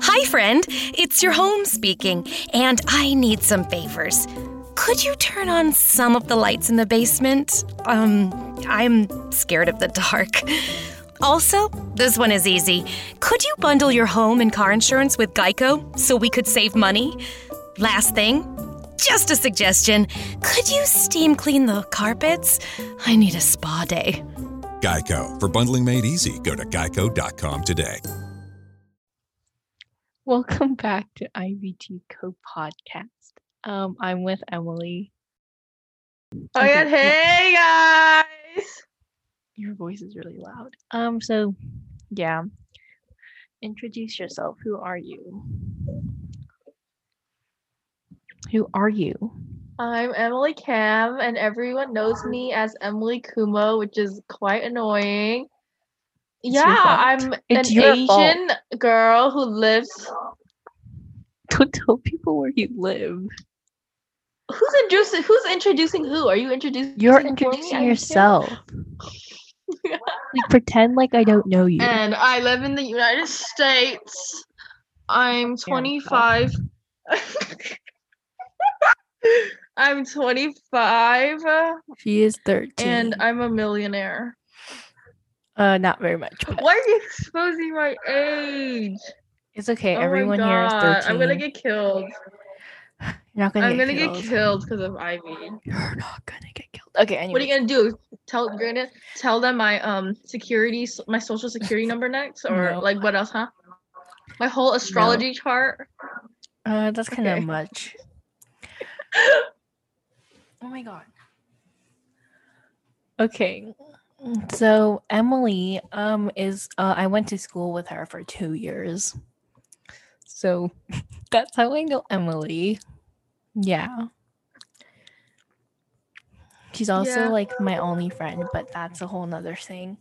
Hi, friend. It's your home speaking, and I need some favors. Could you turn on some of the lights in the basement? Um, I'm scared of the dark. Also, this one is easy. Could you bundle your home and car insurance with Geico so we could save money? Last thing, just a suggestion. Could you steam clean the carpets? I need a spa day. Geico. For bundling made easy, go to geico.com today. Welcome back to IVT Co podcast. Um, I'm with Emily. Oh my god, hey guys! Your voice is really loud. Um, so yeah. Introduce yourself. Who are you? Who are you? I'm Emily Cam, and everyone knows me as Emily Kumo, which is quite annoying. Yeah. I'm It's an your fault. Asian girl who lives. Don't tell people where you live. Who's introducing? Who's introducing who? Are you introducing? You're introducing yourself. Like pretend like I don't know you. and I live in the United States. I'm 25. I'm 25 uh, She is 13. and I'm a millionaire. Uh not very much. But Why are you exposing my age? it's okay. Oh Everyone here is God, 13. I'm gonna get killed. You're not gonna I'm get gonna killed. get killed because of Ivy. You're not gonna get killed. Okay, anyway. What are you gonna do? Tell you're gonna tell them my um security, my social security number next, or No. like what else, huh? My whole astrology chart. Uh, that's kind of Okay. much. oh my god. Okay. So Emily um is uh I went to school with her for 2 years. So that's how I know Emily. Yeah. She's also Yeah. like my only friend, but that's a whole nother thing.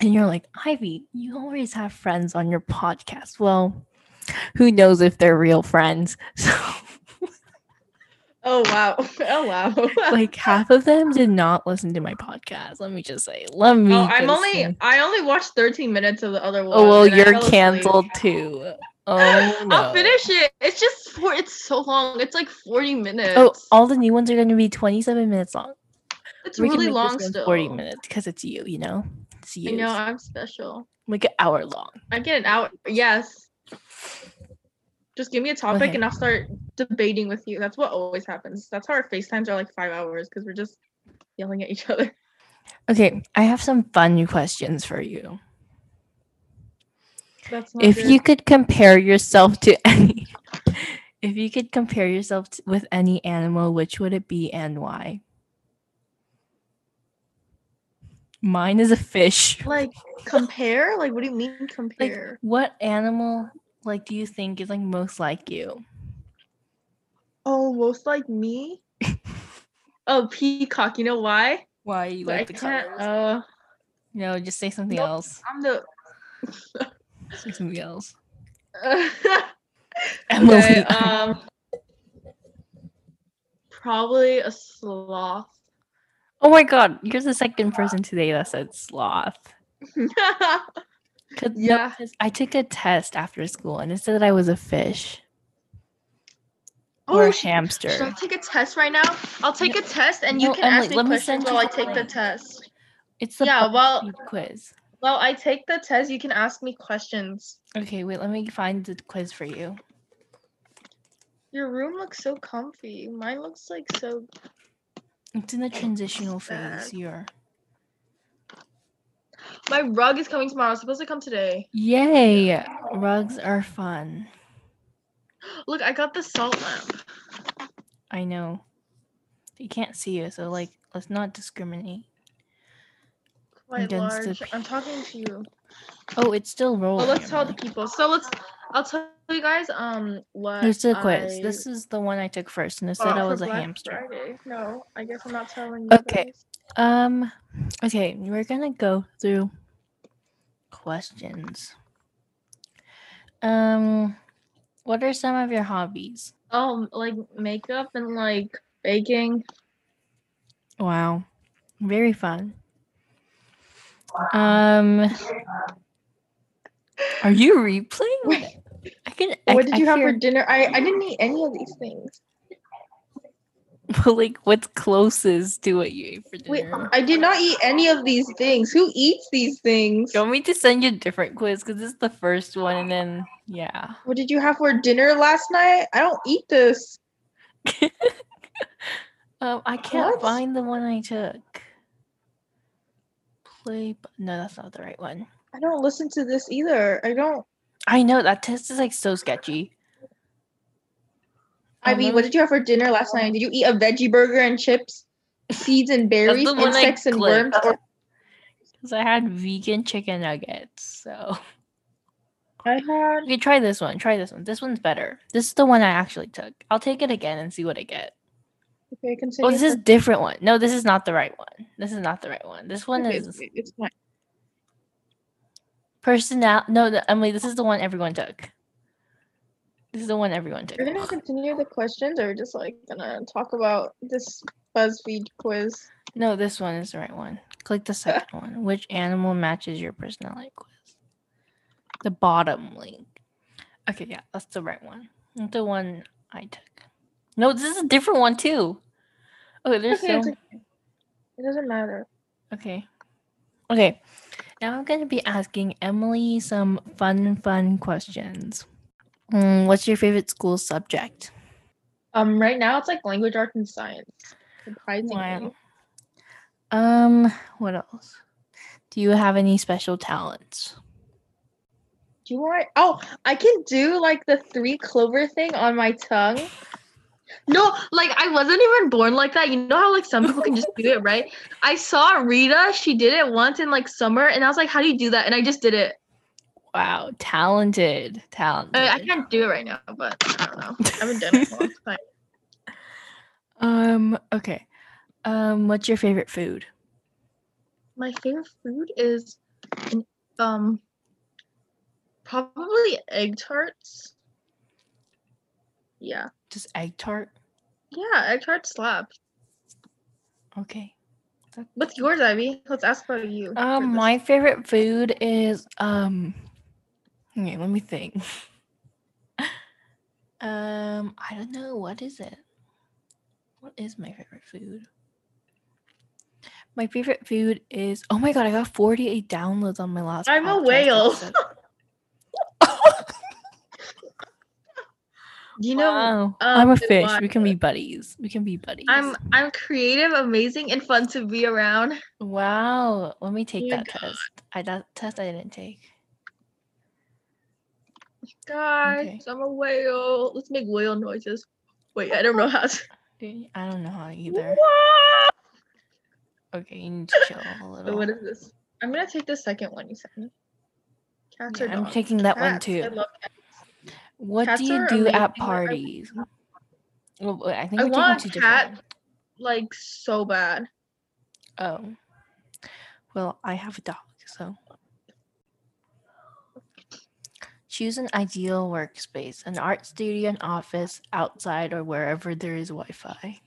And you're like, Ivy, you always have friends on your podcast. Well, who knows if they're real friends? So Oh wow! Oh wow! like half of them did not listen to my podcast. Let me just say. Let me. oh, I'm only say. I only watched 13 minutes of the other one. Oh well, you're canceled too. Oh no. I'll finish it. It's just for it's so long. It's like 40 minutes. Oh, all the new ones are going to be 27 minutes long. it's We really long still. 40 minutes because it's you. You know, it's I you. know I'm special. Like an hour long. I get an hour. Yes. Just give me a topic Okay. and I'll start debating with you. That's what always happens. That's how our FaceTimes are like five hours because we're just yelling at each other. Okay, I have some fun questions for you. That's if good. you could compare yourself to any if you could compare yourself t- with any animal which would it be and why mine is a fish like compare, like what do you mean like compare? what animal like do you think is like most like you oh, most like me. oh, peacock. You know why? why you like the colors Uh, no just say something Nope. else I'm the. say something else okay, Emily. um, probably a sloth. oh my god you're the second person today that said sloth 'Cause- no, Yeah. 'cause i took a test after school and it said that i was a fish or oh, a hamster Should I take a test right now? I'll take a test and you no, can Emily, ask me let me questions send while I take the test. It's the Yeah, well- quiz. Well, I take the test, you can ask me questions. Okay, wait, let me find the quiz for you. Your room looks so comfy. Mine looks like so. It's in the oh, transitional phase. You're My rug is coming tomorrow. It's supposed to come today. yay! Rugs are fun. Look, I got the salt lamp. I know. They can't see you, so like, let's not discriminate. Quite Against the large. pe- I'm talking to you. Oh, it's still Well, rolling. let's tell the people. So let's. I'll tell you guys. Um, what? Here's the quiz. I This is the one I took first, and it said I for was a Black hamster. Friday. No, I guess I'm not telling you. Okay. guys. Um, okay, we're gonna go through questions. Um, what are some of your hobbies? Oh, like makeup and like baking. Wow, very fun. Um, Are you replaying? I can. I, what did I you have hear, for dinner? I I didn't eat any of these things. like what's closest to what you ate for dinner? Wait? I did not eat any of these things. Who eats these things? Do you want me to send you a different quiz? Because this is the first one, and then yeah. What did you have for dinner last night? I don't eat this. Um, I can't What? find the one I took. Play. No, that's not the right one. I don't listen to this either. I don't. I know that test is like so sketchy. Ivy, what did you have for dinner last night? Did you eat a veggie burger and chips, seeds and berries, the one insects and worms? Because I had vegan chicken nuggets. So I had. You try this one. Try this one. This one's better. This is the one I actually took. I'll take it again and see what I get. Okay, continue. Oh, this is different one. No, this is not the right one. This is not the right one. This one Okay, is It's fine. personal. No, Emily, this is the one everyone took. This is the one everyone took. We're gonna continue the questions, or just like gonna talk about this BuzzFeed quiz. No, this one is the right one. Click the second one. Which animal matches your personality quiz? The bottom link. Okay, yeah, that's the right one. That's the one I took. No, this is a different one too. Okay, there's Okay, so okay. It doesn't matter. okay. Okay. Now I'm gonna be asking Emily some fun, fun questions. Mm, what's your favorite school subject? Um, right now it's like language arts and science. Surprisingly. Wow. Um, what else? Do you have any special talents? Do you want? Oh, I can do like the three clover thing on my tongue. No, like I wasn't even born like that. You know how like some people can just do it, right? I saw Rita. She did it once in like summer, and I was like, "How do you do that?" And I just did it. Wow, talented, talented. I, I can't do it right now, but I don't know. I haven't done it in a long time. Um, okay. Um, what's your favorite food? My favorite food is, um, probably egg tarts. Yeah, Just egg tart. yeah, egg tart slap. Okay. What's yours, Ivy? Let's ask about you. Um, my favorite food is um. Okay, let me think. um, I don't know. What is it? What is my favorite food? My favorite food is. Oh my god! I got forty-eight downloads on my last. I'm a whale. you know? Wow. I'm a um, fish. why- We can be buddies. We can be buddies. I'm I'm creative, amazing, and fun to be around. Wow. Let me take my that test. I that test I didn't take. Guys, Okay. I'm a whale. Let's make whale noises. Wait, I don't know how to. I don't know how either. Okay, you need to chill a little. what is this? I'm gonna take the second one you sent me. Cats Yeah, I'm dogs? taking that one Cats. I too. What Cats do you do at parties? Well, I think I want a cat. different. Like so bad. Oh, well, I have a dog, so choose an ideal workspace: an art studio, an office, outside, or wherever there is Wi-Fi.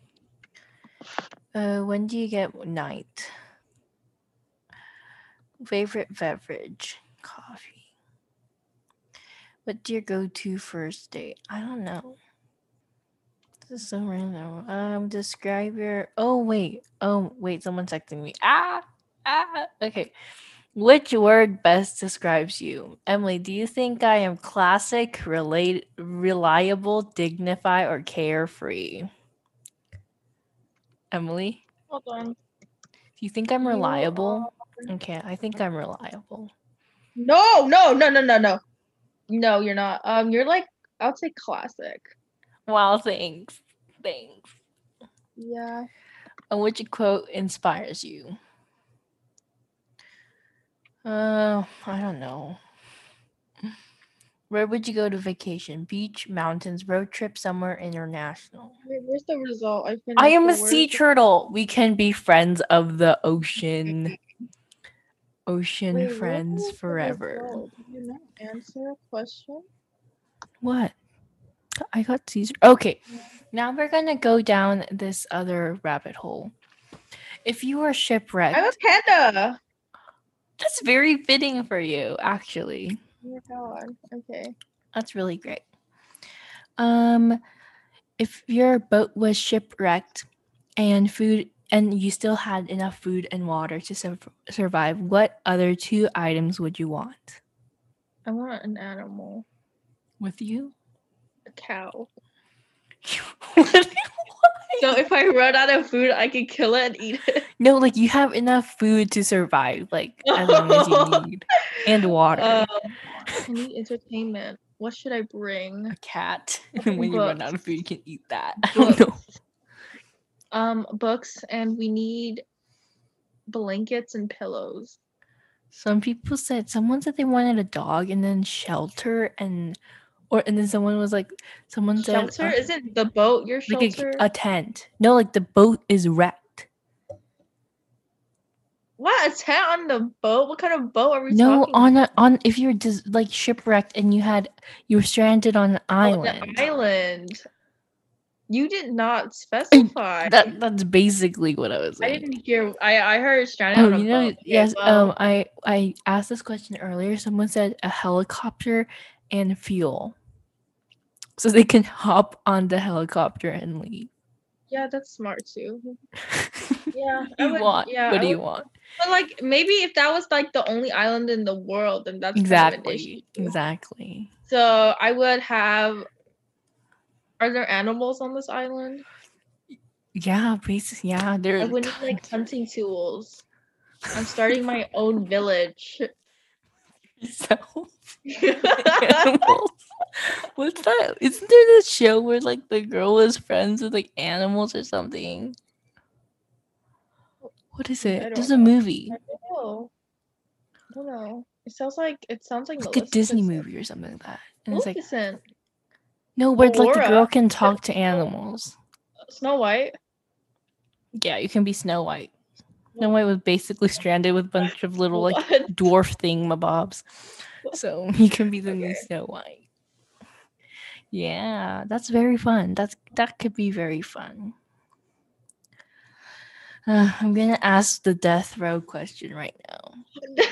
Uh, when do you get night? Favorite beverage: coffee. What's your go-to first date? I don't know. This is so random. Um, describe your. Oh wait. Oh wait. Someone's texting me. Ah. Ah. Okay. Which word best describes you, Emily? Do you think I am classic, relate, reliable, dignified, or carefree? Emily, Hold on. do you think I'm reliable? Okay, I think I'm reliable. No, no, no, no, no, no. No, you're not. Um, you're like I'll say classic. Wow, thanks. Thanks. Yeah. And which quote inspires you? Uh, I don't know. Where would you go to vacation? Beach, mountains, road trip, somewhere international. Wait, where's the result? I I am a sea turtle. We can be friends of the ocean. Ocean Wait, friends forever. Did you not answer a question? What? I got Caesar. Okay, now we're gonna go down this other rabbit hole. If you were shipwrecked, I'm a panda. That's very fitting for you, actually. Oh god. Okay. That's really great. Um, if your boat was shipwrecked and food and you still had enough food and water to sur- survive, what other two items would you want I want an animal. with you? A cow. So if I run out of food, I can kill it and eat it. no, like you have enough food to survive, like as long as you need, and water. Um, I need entertainment. What should I bring? a cat. And when you run out of food, you can eat that. I don't know. Um, books, and we need blankets and pillows. Some people said someone said they wanted a dog and then shelter and or and then someone was like someone said Shelter uh, isn't the boat your like shelter? a, a tent. No, like the boat is wrecked. what a tent on the boat? What kind of boat are we No, on a, on if you're just like shipwrecked and you had you were stranded on an Oh, island. island. You did not specify. That that's basically what I was I didn't hear. I I heard stranded Oh, on a you know, boat. Okay, yes. well, Um, I I asked this question earlier. Someone said a helicopter and fuel, so they can hop on the helicopter and leave. yeah, that's smart too. Yeah, What I do you would- want? yeah, what I do you want? But like maybe if that was like the only island in the world, then that's kind of an Exactly. issue. Exactly. So I would have. Are there animals on this island? Yeah, basically, yeah. there. I would need like hunting tools. I'm starting my own village. So animals. What's that? Isn't there this show where like the girl was friends with like animals or something? What is it? There's a movie, I don't know. I don't know. It sounds like it sounds like like a Disney movie or something like that. And it's like no, where like the girl can talk to animals. Snow White. Yeah, you can be Snow White. Snow White was basically stranded with a bunch of little like What? dwarf thingamabobs. So you can be the new Snow White. Yeah, that's very fun. That's that could be very fun. Uh, I'm gonna ask the death row question right now.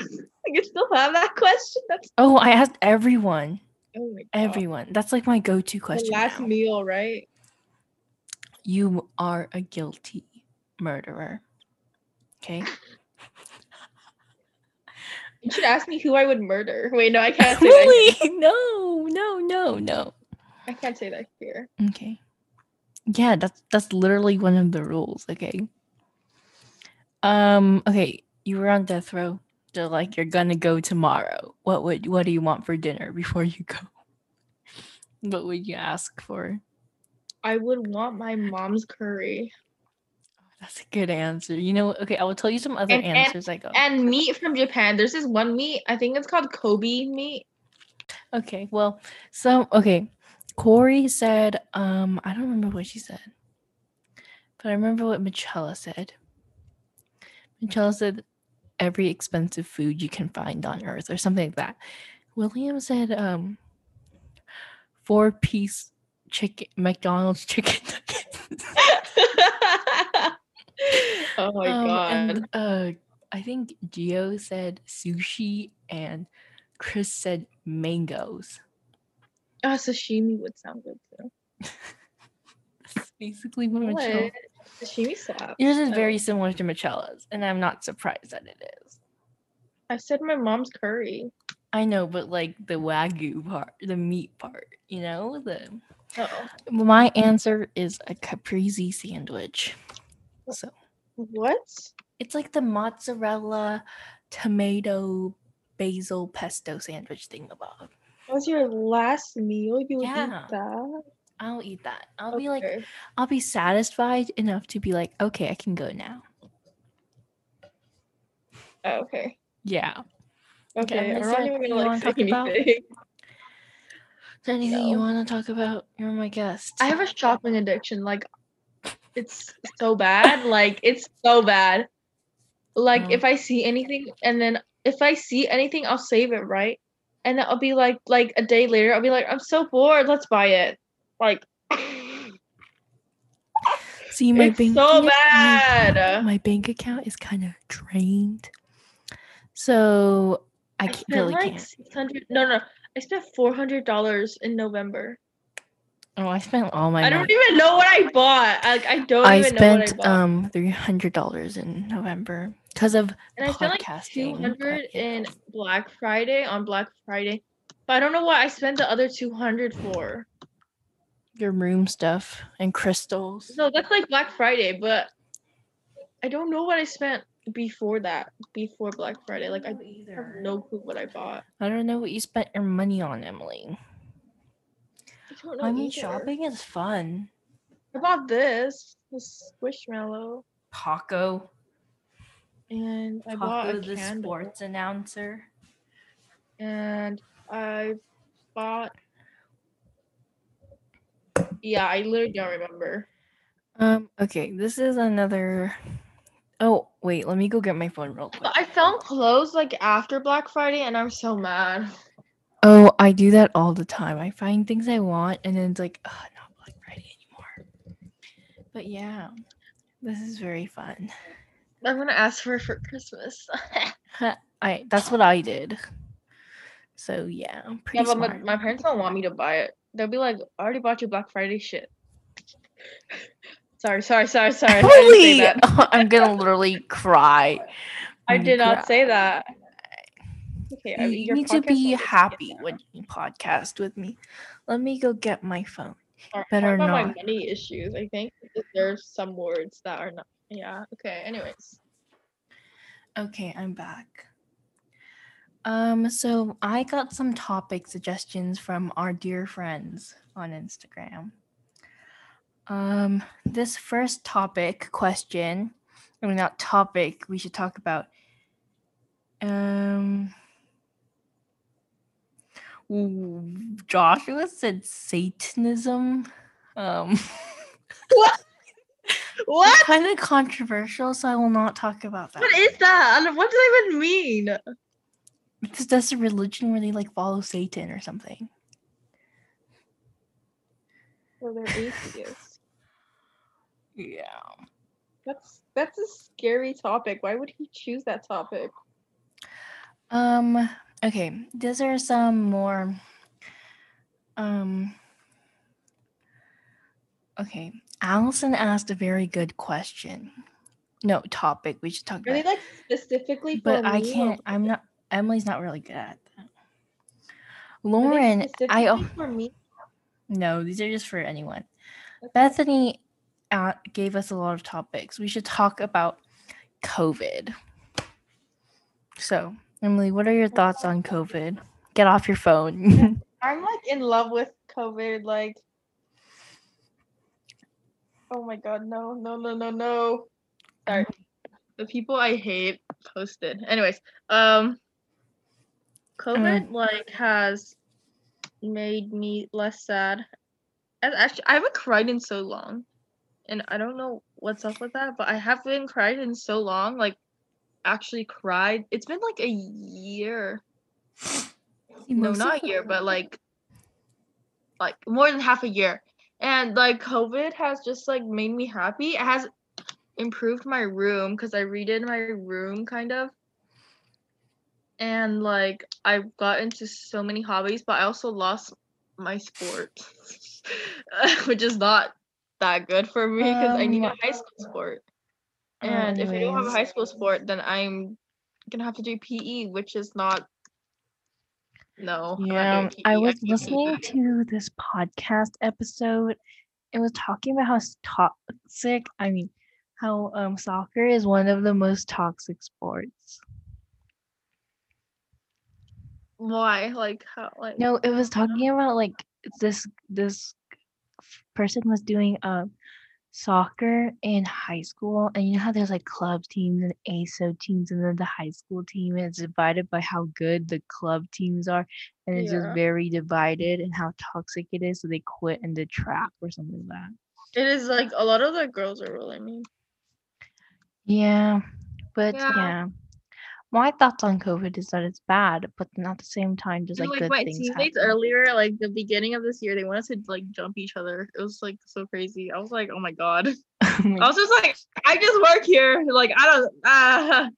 you still have that question? That's Oh, I asked everyone. oh my. Everyone. That's like my go-to The question. last now. meal, right? You are a guilty murderer. Okay. You should ask me who I would murder. Wait, no, I can't say that. really? No, no, no, no. I can't say that here. Okay. Yeah, that's that's literally one of the rules, okay? Um, okay, you were on death row. They're like you're gonna go tomorrow. What would what do you want for dinner before you go? What would you ask for? I would want my mom's curry That's a good answer. You know, okay, I will tell you some other And- and- answers I go. and meat from Japan. There's this one meat. I think it's called Kobe meat. Okay, well, so okay. Corey said, um, I don't remember what she said, but I remember what Michella said. Michella said, every expensive food you can find on earth, or something like that. William said, um, four piece chicken, McDonald's chicken. oh my Um, god. And, uh, I think Gio said sushi, and Chris said mangoes. Ah, sashimi would sound good too. Basically what Michelle. Sashimi slap. Yours is very similar to Michella's, and I'm not surprised that it is. I said my mom's curry. I know, but like the wagyu part, the meat part, you know, the Oh. my answer is a caprese sandwich. So What? it's like the mozzarella, tomato, basil pesto sandwich thing above. That was your last meal? You Yeah. eat that? I'll eat that. I'll be like, I'll be satisfied enough to be like, okay, I can go now. Oh, okay. Yeah. Okay. is I'm there not anything even you gonna like say talk about? anything. Is there anything you want to talk about? You're my guest. I have a shopping addiction. Like, it's so bad. Like, it's so bad. Like, Oh. if I see anything, and then if I see anything, I'll save it, right? And then I'll be like, like a day later, I'll be like, I'm so bored. Let's buy it. Like, See my it's bank so bad. my bank account is kind of drained. So I I can't, really like can't. six hundred. No, no, I spent four hundred dollars in November. Oh, I spent all my I money. don't even know what I bought. Like I don't I even know what I spent bought. um three hundred dollars in November because of and I spent like podcasting. two hundred in Black Friday on Black Friday, but I don't know what I spent the other two hundred for. your room stuff and crystals. No, that's like Black Friday, but I don't know what I spent before that. Before Black Friday, like I have no clue what I bought. I don't know what you spent your money on, Emily. I don't know. I mean, either. shopping is fun. I bought this, this squishmallow, Paco, and I bought a the candle, sports announcer. and I bought. Yeah, I literally don't remember. Um. Okay, this is another. Oh wait, let me go get my phone real quick. I found clothes like after Black Friday, and I'm so mad. Oh, I do that all the time. I find things I want, and then it's like, oh, not Black Friday anymore. But yeah, this is very fun. I'm gonna ask for it for Christmas. I that's what I did. So yeah, I'm yeah, pretty but my, smart. my parents don't want me to buy it. They'll be like, "I already bought you Black Friday shit." sorry, sorry, sorry, sorry. I didn't say Emily, that. I'm gonna literally cry. I did not cry. say that. Okay, I You need to be happy when you podcast with me. Let me go get my phone. Sorry, better about my not. money issues. I think there's some words that are not. Yeah. Okay. Anyways. Okay, I'm back. Um, so I got some topic suggestions from our dear friends on Instagram. Um, this first topic question, I mean not topic, we should talk about. Um, Joshua said Satanism. Um, What? kind of controversial, so I will not talk about that. What is that? What does that even mean? Because that's a religion where they like follow Satan or something. Well, they're atheists. Yeah. That's that's a scary topic. Why would he choose that topic? Um. Okay. These are some more. Um. Okay. Allison asked a very good question. No topic. We should talk they about. like specifically for But I can't. I'm not. Emily's not really good at that. Lauren, I oh for me. no. These are just for anyone. Okay. Bethany uh, gave us a lot of topics. We should talk about COVID. So, Emily, what are your thoughts on um, COVID? Get off your phone. I'm like in love with COVID. Like, oh my god, no, no, no, no, no. Sorry, mm-hmm. the people I hate posted. Anyways, um, COVID mm. like has made me less sad. And actually, I haven't cried in so long, and I don't know what's up with that. But I haven't cried in so long. Like, actually cried. It's been like a year. no, not a year, but like like more than half a year. And like COVID has just like made me happy. It has improved my room because I redid my room kind of. And like I got into so many hobbies, but I also lost my sport, which is not that good for me because I need a Um, high school sport. And if I don't have a high school sport, then I'm gonna have to do PE, which is not. No. Yeah, I was listening to this podcast episode. It was talking about how toxic, I mean, how um soccer is one of the most toxic sports. Why? Like how? Like No, it was talking about like this this person was doing um soccer in high school and you know how there's like club teams and ASO teams and then the high school team is divided by how good the club teams are and it's just very divided and how toxic it is so they quit in the trap or something like that. it is like a lot of the girls are really mean. Yeah, but Yeah. yeah. My thoughts on COVID is that it's bad, but then at the same time, just like, like good my things teammates happen. earlier, like the beginning of this year, they wanted to like jump each other. It was like so crazy. I was like, oh my god. Oh I was just like, I just work here. Like I don't. Ah.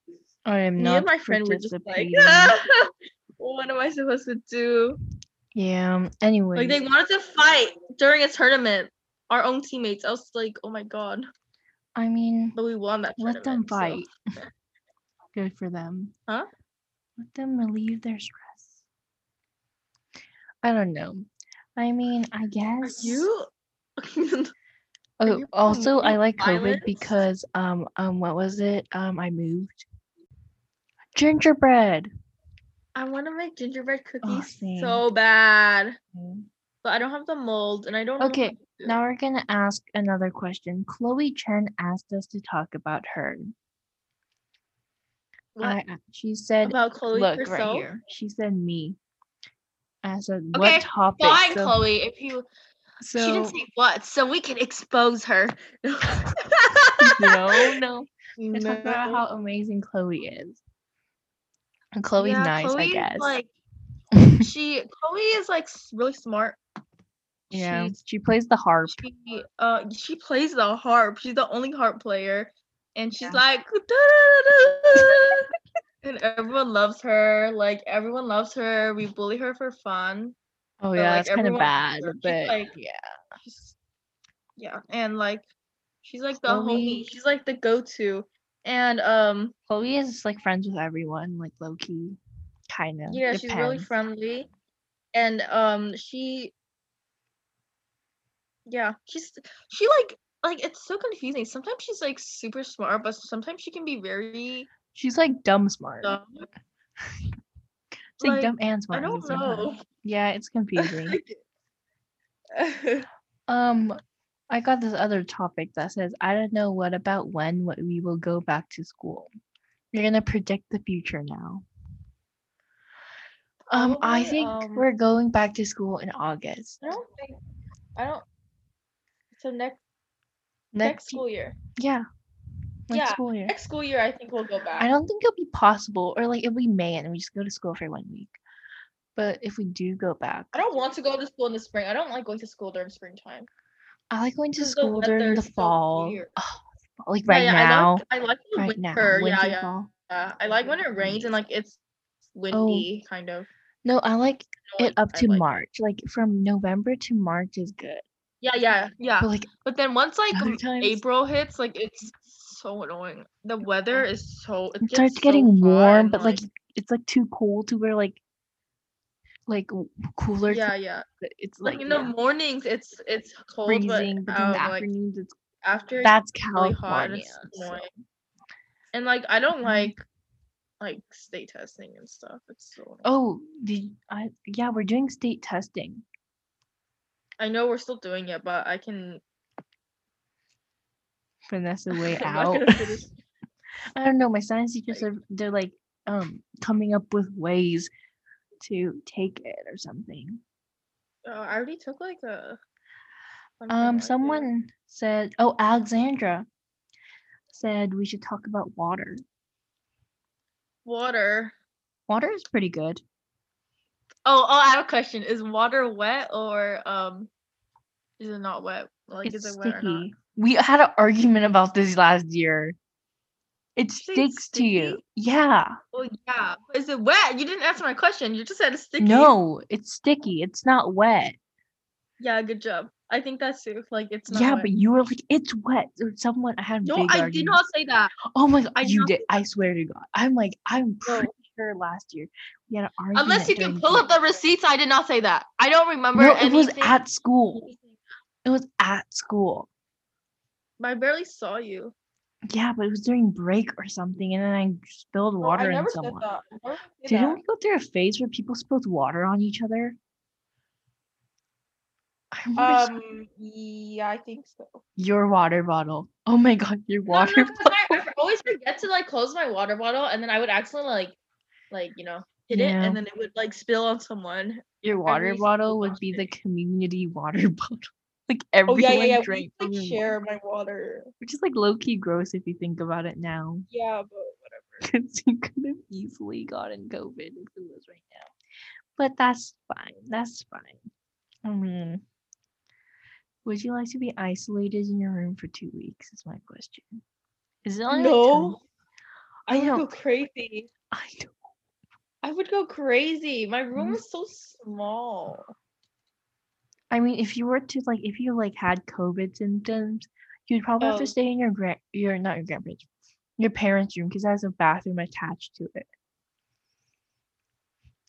I am not. Me and my friend were just like, participating. what am I supposed to do? Yeah. Anyway. Like they wanted to fight during a tournament. Our own teammates. I was like, oh my god. I mean, But we won that let them tournament, so- fight. Good for them. Huh? Let them relieve their stress. I don't know. I mean, I guess. Are you? Oh, you also, I like COVID violence? because um um what was it? Um, I moved. Gingerbread. I want to make gingerbread cookies same. so bad, but I don't have the mold, and I don't. Okay, do. Now we're gonna ask another question. Chloe Chen asked us to talk about her. What I, she said, about Chloe "Look herself? right here." She said me. I said, Okay, "What topic?" Fine, So- Chloe. If you So she didn't say what, so we can expose her. no, no. Let's talk about No. how amazing Chloe is. And Chloe's Yeah, nice, Chloe's, I guess. Like she, Chloe is like really smart. yeah, She's- she plays the harp. she uh she plays the harp. She's the only harp player, and she's Yeah. like, and everyone loves her. Like everyone loves her. We bully her for fun. Oh yeah, like, that's kind of bad, but like, yeah. Yeah, and like she's like the homie. She's like the go-to. And um Chloe is like friends with everyone, like low key, kind of. yeah, she's really friendly, and um she yeah she's she like like it's so confusing. Sometimes she's like super smart, but sometimes she can be very She's like dumb smart. dumb. It's like, like, dumb and smart. the don't know. Yeah, it's confusing. um, I got this other topic that says I don't know what about when what we will go back to school. You're gonna predict the future now. Um, I think um, we're going back to school in August. I don't think I don't. So next Next, next school year. yeah, next Yeah, school year. Next school year, I think we'll go back. I don't think it'll be possible, or like if we may, and we just go to school for one week. But if we do go back, I don't want to go to school in the spring. I don't like going to school during springtime. I like going to 'cause the school during the is so fall. Oh, like right yeah, now, I like I like the right winter. now, yeah, winter, yeah, fall. yeah. I like when it rains and like it's windy, oh. kind of. No, I like it up I to like it. March. Like from November to March is good. Yeah, yeah, yeah. But like But then once like April hits, like it's so annoying. The weather is so it, it starts getting hot warm, but like it's like too cold to wear like like cooler. yeah, yeah. It's Like like in yeah, the mornings, it's it's cold, freezing, but, but in the like afternoons it's after that's really hot. California. It's so- And like I don't Mhm. like like state testing and stuff. It's so. annoying. Oh, did I? Yeah, we're doing state testing. I know we're still doing it, but I can. Vanessa way I'm not out. I don't know. My science teachers are they're like um coming up with ways to take it or something. Uh, I already took like a. Um, like someone said, oh, Alexandra said we should talk about water. Water. Water is pretty good. Oh, oh, I have a question. Is water wet or um, is it not wet? Like, it's is it wet or not? sticky. We had an argument about this last year. It you say it's sticks to you. Yeah. Oh yeah. Is it wet? You didn't answer my question. You just said it's sticky. No, it's sticky. It's not wet. Yeah, good job. I think that's true. Like it's not. yeah, wet. but you were like, it's wet. Or someone I had no, I did not say that. Oh my god, I you did. I swear to God. I'm like, I'm pretty sure last year we had an argument. Unless you can during pull up the receipts, I did not say that. I don't remember No, it was at school. It was at school. I barely saw you. Yeah, but it was during break or something, and then I spilled No, water I on never someone. that. I never said Didn't that. we go through a phase where people spilled water on each other? I remember s- Um. Yeah, I think so. your water bottle. Oh my god, your No, water bottle. I, I always forget to like close my water bottle, and then I would accidentally like, like you know, hit it, and then it would like spill on someone. Your water bottle would be the community water bottle. Like Oh everyone yeah, yeah, yeah. We like share water, my water. which is like low key gross if you think about it now. Yeah, but whatever. Because you could have easily gotten COVID if it was right now. But that's fine. That's fine. I mean, would you like to be isolated in your room for two weeks? Is my question. Is it only No. I I go crazy. I know. I would go crazy. My room Mhm. is so small. I mean, if you were to like, if you like had COVID symptoms, you'd probably have Oh. to stay in your grand, your not your grandparents, your parents' room because it has a bathroom attached to it.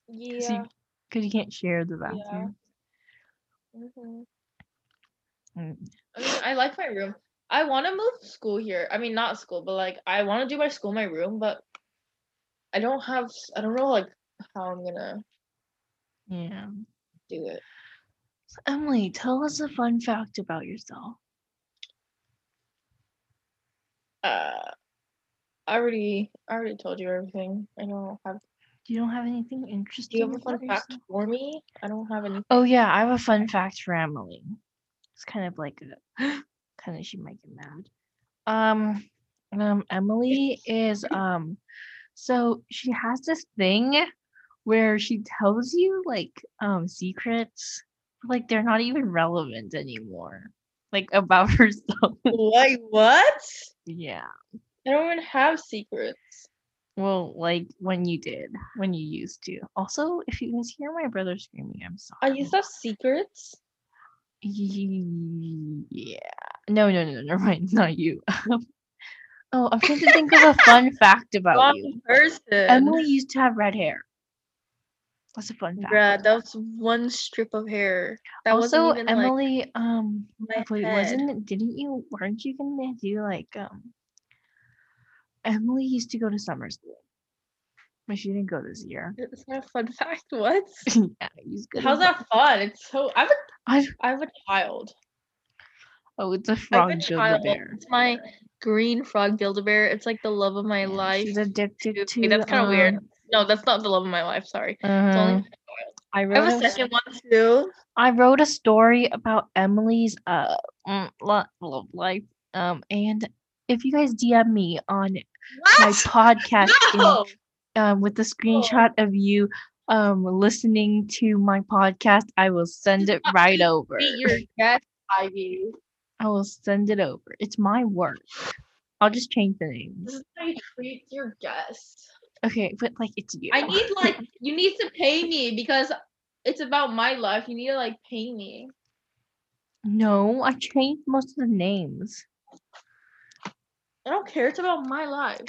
Yeah. Because you can't share the bathroom. mhm. Mm. I mean, I like my room. I want to move school here. I mean, not school, but like I want to do my school in my room, but I don't have. I don't know like how I'm gonna Yeah. do it. So Emily, tell us a fun fact about yourself. Uh, I already, I already told you everything. I don't have. Do you don't have anything interesting. Do you have a fun fact for me? I don't have any. Oh yeah, I have a fun fact for Emily. It's kind of like a kind of she might get mad. Um, um, Emily is um, so she has this thing where she tells you like um secrets, like they're not even relevant anymore, like about herself. Wait, what? yeah. I don't even have secrets. Well, like when you did, when you used to. Also, if you guys hear my brother screaming, I'm sorry. I used to have secrets. Yeah. No, no, no, never mind. Not you. oh, I'm trying to think of a fun fact about you. person. Emily used to have red hair. That's a fun fact. Bruh, that was one strip of hair. That also, wasn't even like Emily, um, my wait, head. wasn't it? Didn't you? Weren't you gonna do like um? Emily used to go to summer school, but she didn't go this year. It's not a fun fact. What? yeah, you just go to How's that fun? It's so. I have a. I've, I have a child. Oh, it's a frog build child. bear. It's my green frog Build-A-Bear. It's like the love of my life. She's addicted to. that's kind of weird. um, No, that's not the love of my life. Sorry. Only. I I have a a second one too. I wrote a story about Emily's uh mm, love life. Um, and if you guys DM me on my podcast No. um with the screenshot of you um listening to my podcast, I will send it right over. Your guest, Ivy. I will send it over. It's my work. I'll just change the names. This is how you treat your guest. Okay, but like it's you. I need like you need to pay me because it's about my life. You need to like pay me. no, I changed most of the names. I don't care. It's about my life.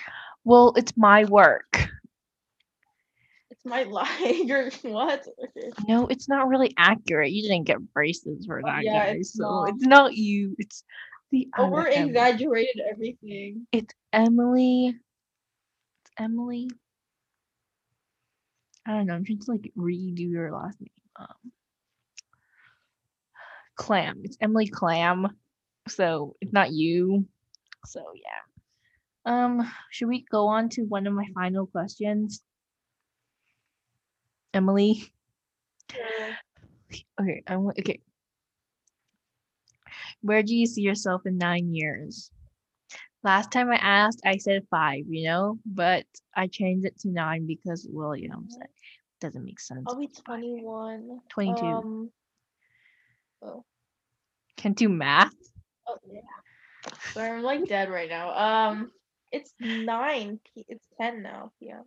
Well, it's my work. My life. You're what? Okay. No, it's not really accurate. You didn't get braces for Oh, that, yeah, guys. it's So not. it's not you. It's the we're exaggerated everything. It's Emily. It's Emily. I don't know. I'm trying to like redo your last name. Um, Clam. It's Emily Clam. So it's not you. So yeah. Um, should we go on to one of my final questions? Emily. Okay, I want okay. Where do you see yourself in nine years? Last time I asked, I said five, you know, but I changed it to nine because William said it doesn't make sense. I'll be 21. 22. Um, oh, Can't do math. oh yeah. Sorry, I'm like dead right now. Um, it's nine. It's ten now. Yeah.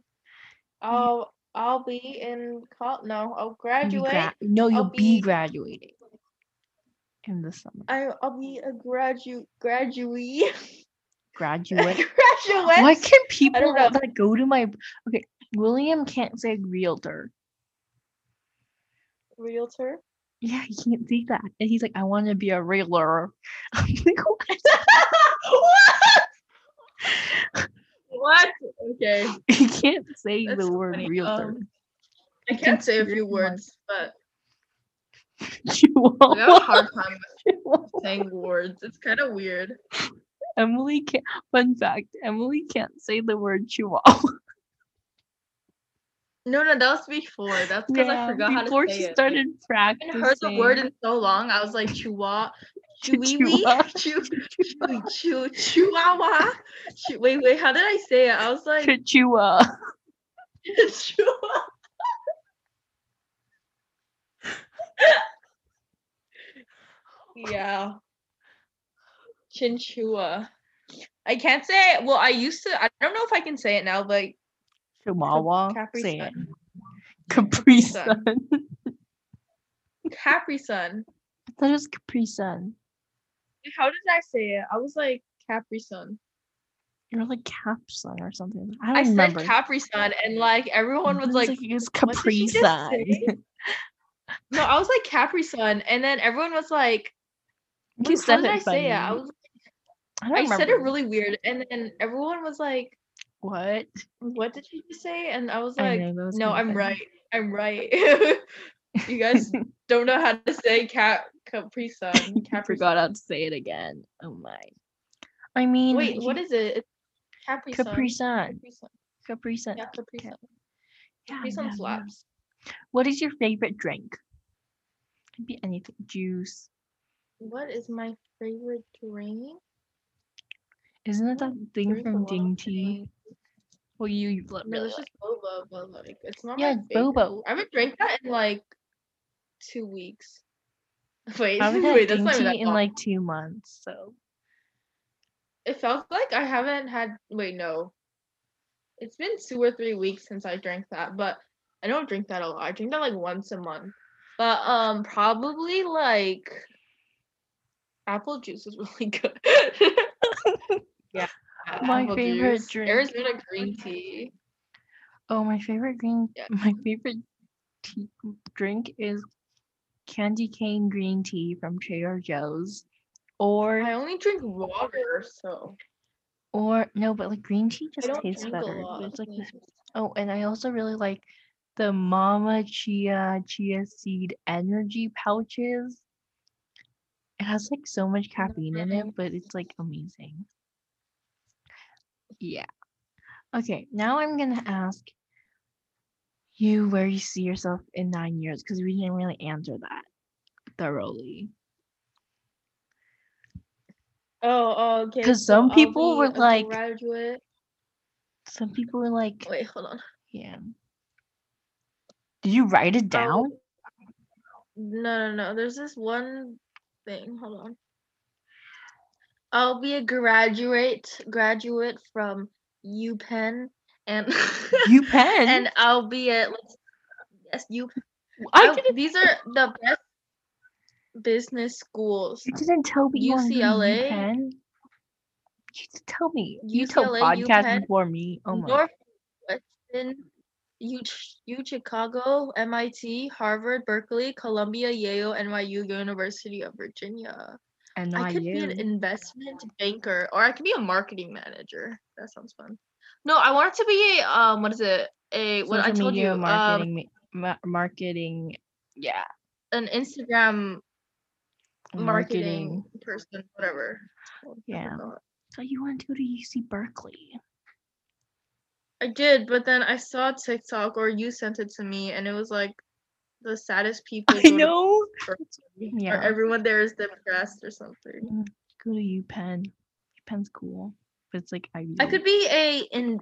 I'll I'll be in col. No, I'll graduate. gra- no, you'll be, be- graduating in the summer. I I'll be a gradu graduate. Graduate. graduate. Why can people that go to my okay? William can't say realtor. Realtor. Yeah, he can't say that, and he's like, "I want to be a realtor." I'm like, "What?" what? Okay. he can't say That's the word funny. realtor. Um, I can't say a few words, but Chihuahua. I have a hard time saying words. It's kind of weird. Emily can't. Fun fact: Emily can't say the word chihuahua. No, no, that was before. That's because I forgot how to say. before she it. started I practicing. haven't heard the word in so long. I was like chihuahua, chihuahua, Chihuahua. chew, chihuahua. Wait, wait, how did I say it? I was like Chihuahua. chihuahua. yeah, chinchua. I can't say it. Well, I used to. I don't know if I can say it now, but Chihuahua. Capri Say it. Sun. Capri Sun. Sun. Capri Sun. I thought it was Capri Sun. How did I say it? I was like Capri Sun. You're like Cap Sun or something. I I don't said remember. Capri Sun, and like everyone was I like, it was "What did Capri Sun. no, I was like Capri Sun, and then everyone was like, You "Wait, said it I say it? I was, I, I said it really weird, and then everyone was like, What? "What did you just say?" And I was like, that was "No, I'm funny. right. I'm right." you guys don't know how to say Cap Capri Sun. I Capri forgot Sun. how to say it again. Oh my. I mean, Wait, what you- is it? It's Capri Sun. Capri Sun? Capri Sun. Capri Sun. Yeah, Capri Sun. Yeah, Capri Sun yeah, yeah. What is your favorite drink? Could be anything. Juice. What is my favorite drink? Isn't it that thing drink from lot of Ding Tea? Well, you you No, really it's like. just boba, but like it's not Yeah, my it's favorite. boba. I haven't drank that in like two weeks. Wait, I haven't had wait, that's not even that Tea in long. like two months, so It felt like I haven't had. Wait, no. It's been two or three weeks since I drank that, but I don't drink that a lot. I drink that like once a month. But um, probably like apple juice is really good. yeah. My favorite juice. drink. Arizona green tea. Oh, my favorite green, Yeah. my favorite tea drink is candy cane green tea from Trader Joe's, or I only drink water, so or no, but like green tea just tastes better. It's like this. Oh, and I also really like the Mama Chia chia seed energy pouches. It has like so much caffeine in it, but it's like amazing. Yeah. Okay, now I'm gonna ask you where you see yourself in nine years because we didn't really answer that thoroughly. Oh, oh, okay. 'Cause so some people were like- graduate. Some people were like, Wait, hold on. yeah. Did you write it Oh, down? No, no, no. There's this one thing. Hold on. I'll be a graduate graduate from UPenn and You pen. and I'll be at let's yes you I I- didn't. these are the best business schools. You didn't tell me you UCLA. You didn't tell me. You told UCLA, podcast before me. Oh my. Northwestern, U, U Chicago, MIT, Harvard, Berkeley, Columbia, Yale, NYU, University of Virginia. And I could be an investment banker, or I could be a marketing manager. That sounds fun. No, I wanted to be a um, what is it? A what I told you, um, marketing. ma- marketing. Yeah. an Instagram marketing, Marketing. person, whatever. Yeah. So you want to go to UC Berkeley? I did, but then I saw TikTok or you sent it to me, and it was like the saddest people. I know. Yeah. Or everyone there is depressed or something. Go to UPenn. UPenn's cool, it's like Ivy. I could be a in.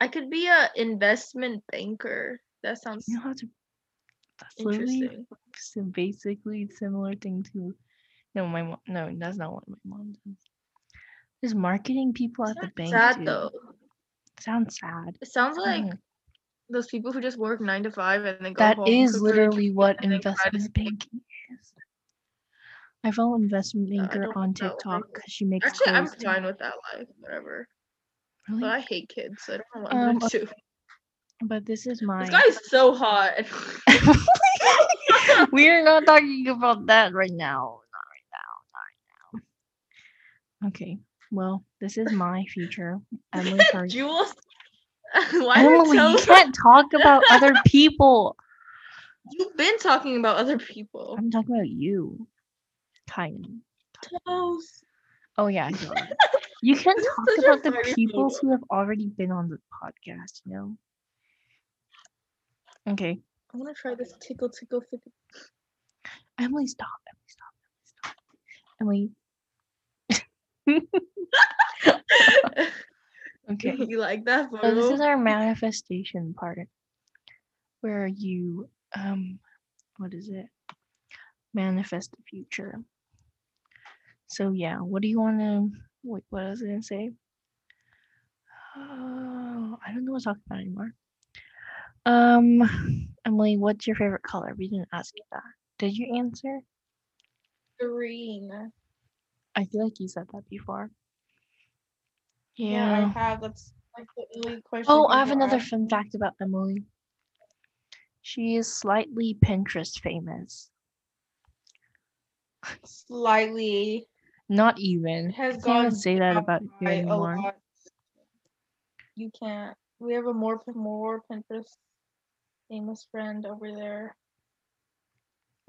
I could be a investment banker. That sounds You know how to. That's interesting. basically similar thing to. No, my mom. No, that's not what my mom does. There's marketing people at the bank sad too. though. Sounds sad. It sounds like Mhm. those people who just work nine to five and then go That home. is for their literally what and then try to investment banking is. I follow investment I on TikTok because she makes Actually, I'm fine with that life. Whatever. Really? But I hate kids. So I don't know what Um, gonna. But this is my. This guy is so hot. we are not talking about that right now. Not right now. Not right now. Okay. Well, this is my future. Emily Hart. Jules. Why Emily, you can't talk about other people. You've been talking about other people. I'm talking about you. Kind. Toes. Oh yeah, I saw that. You can talk about the people photo. who have already been on the podcast, you know? Okay. I want to try this tickle tickle tickle. Emily, stop. Emily, stop. Emily. okay. you like that So this is our manifestation part where you um what is it? Manifest the future. So yeah, what do you want to wait, what was I to say? Oh, I don't know what to talk about anymore. Um, Emily, what's your favorite color? We didn't ask you that. Did you answer? Green. I feel like you said that before. Yeah, I have. That's like the only question. Oh, I have another ask fun fact about Emily. She is slightly Pinterest famous. Slightly Not even. has Can't gone even say that about you anymore. You can't. We have a more more Pinterest famous friend over there.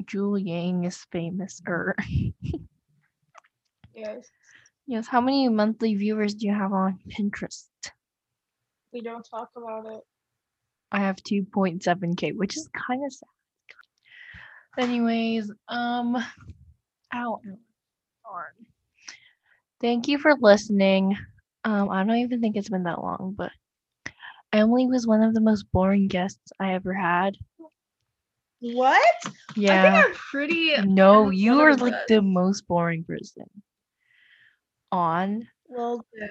Julie Yang is famous. Er. Yes, Yes. How many monthly viewers do you have on Pinterest? we don't talk about it. I have 2.7k, which is kind of sad. Anyways, um, ow, ow, Thank you for listening. Um, I don't even think it's been that long, but Emily was one of the most boring guests I ever had. What? I Yeah. think I'm pretty. No, I'm you are like the most boring person on. Well, yeah.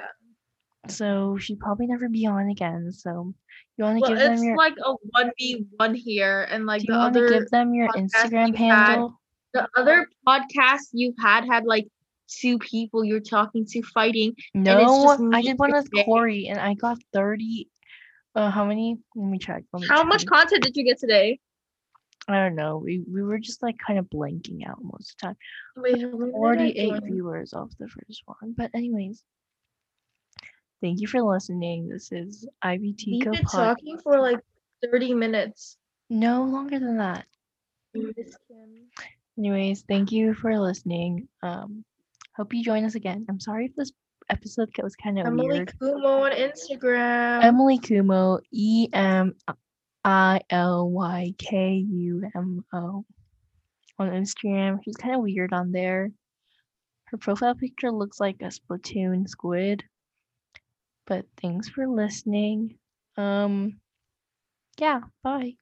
So she'd probably never be on again. So you want to Well, give them your. it's like a one v one here, and like do the you want to other give them your Instagram handle? The other podcast you've had had like two people you're talking to fighting. it's No, just I did one with. Corey and I got 30. Uh, how many? Let me check. Let me How much content did you get today? I don't know. We we were just like kind of blanking out most of the time. Wait, how many did I 48 viewers off the first one. But anyways, thank you for listening. This is We've IBT been talking for like 30 minutes. No longer than that. Anyways, thank you for listening. Um, hope you join us again. I'm sorry if this episode was kind of Emily weird. Kumo on Instagram. Emily Kumo, E M I L Y K U M O on Instagram. She's kind of weird on there. Her profile picture looks like a Splatoon squid. But thanks for listening. Um yeah, bye.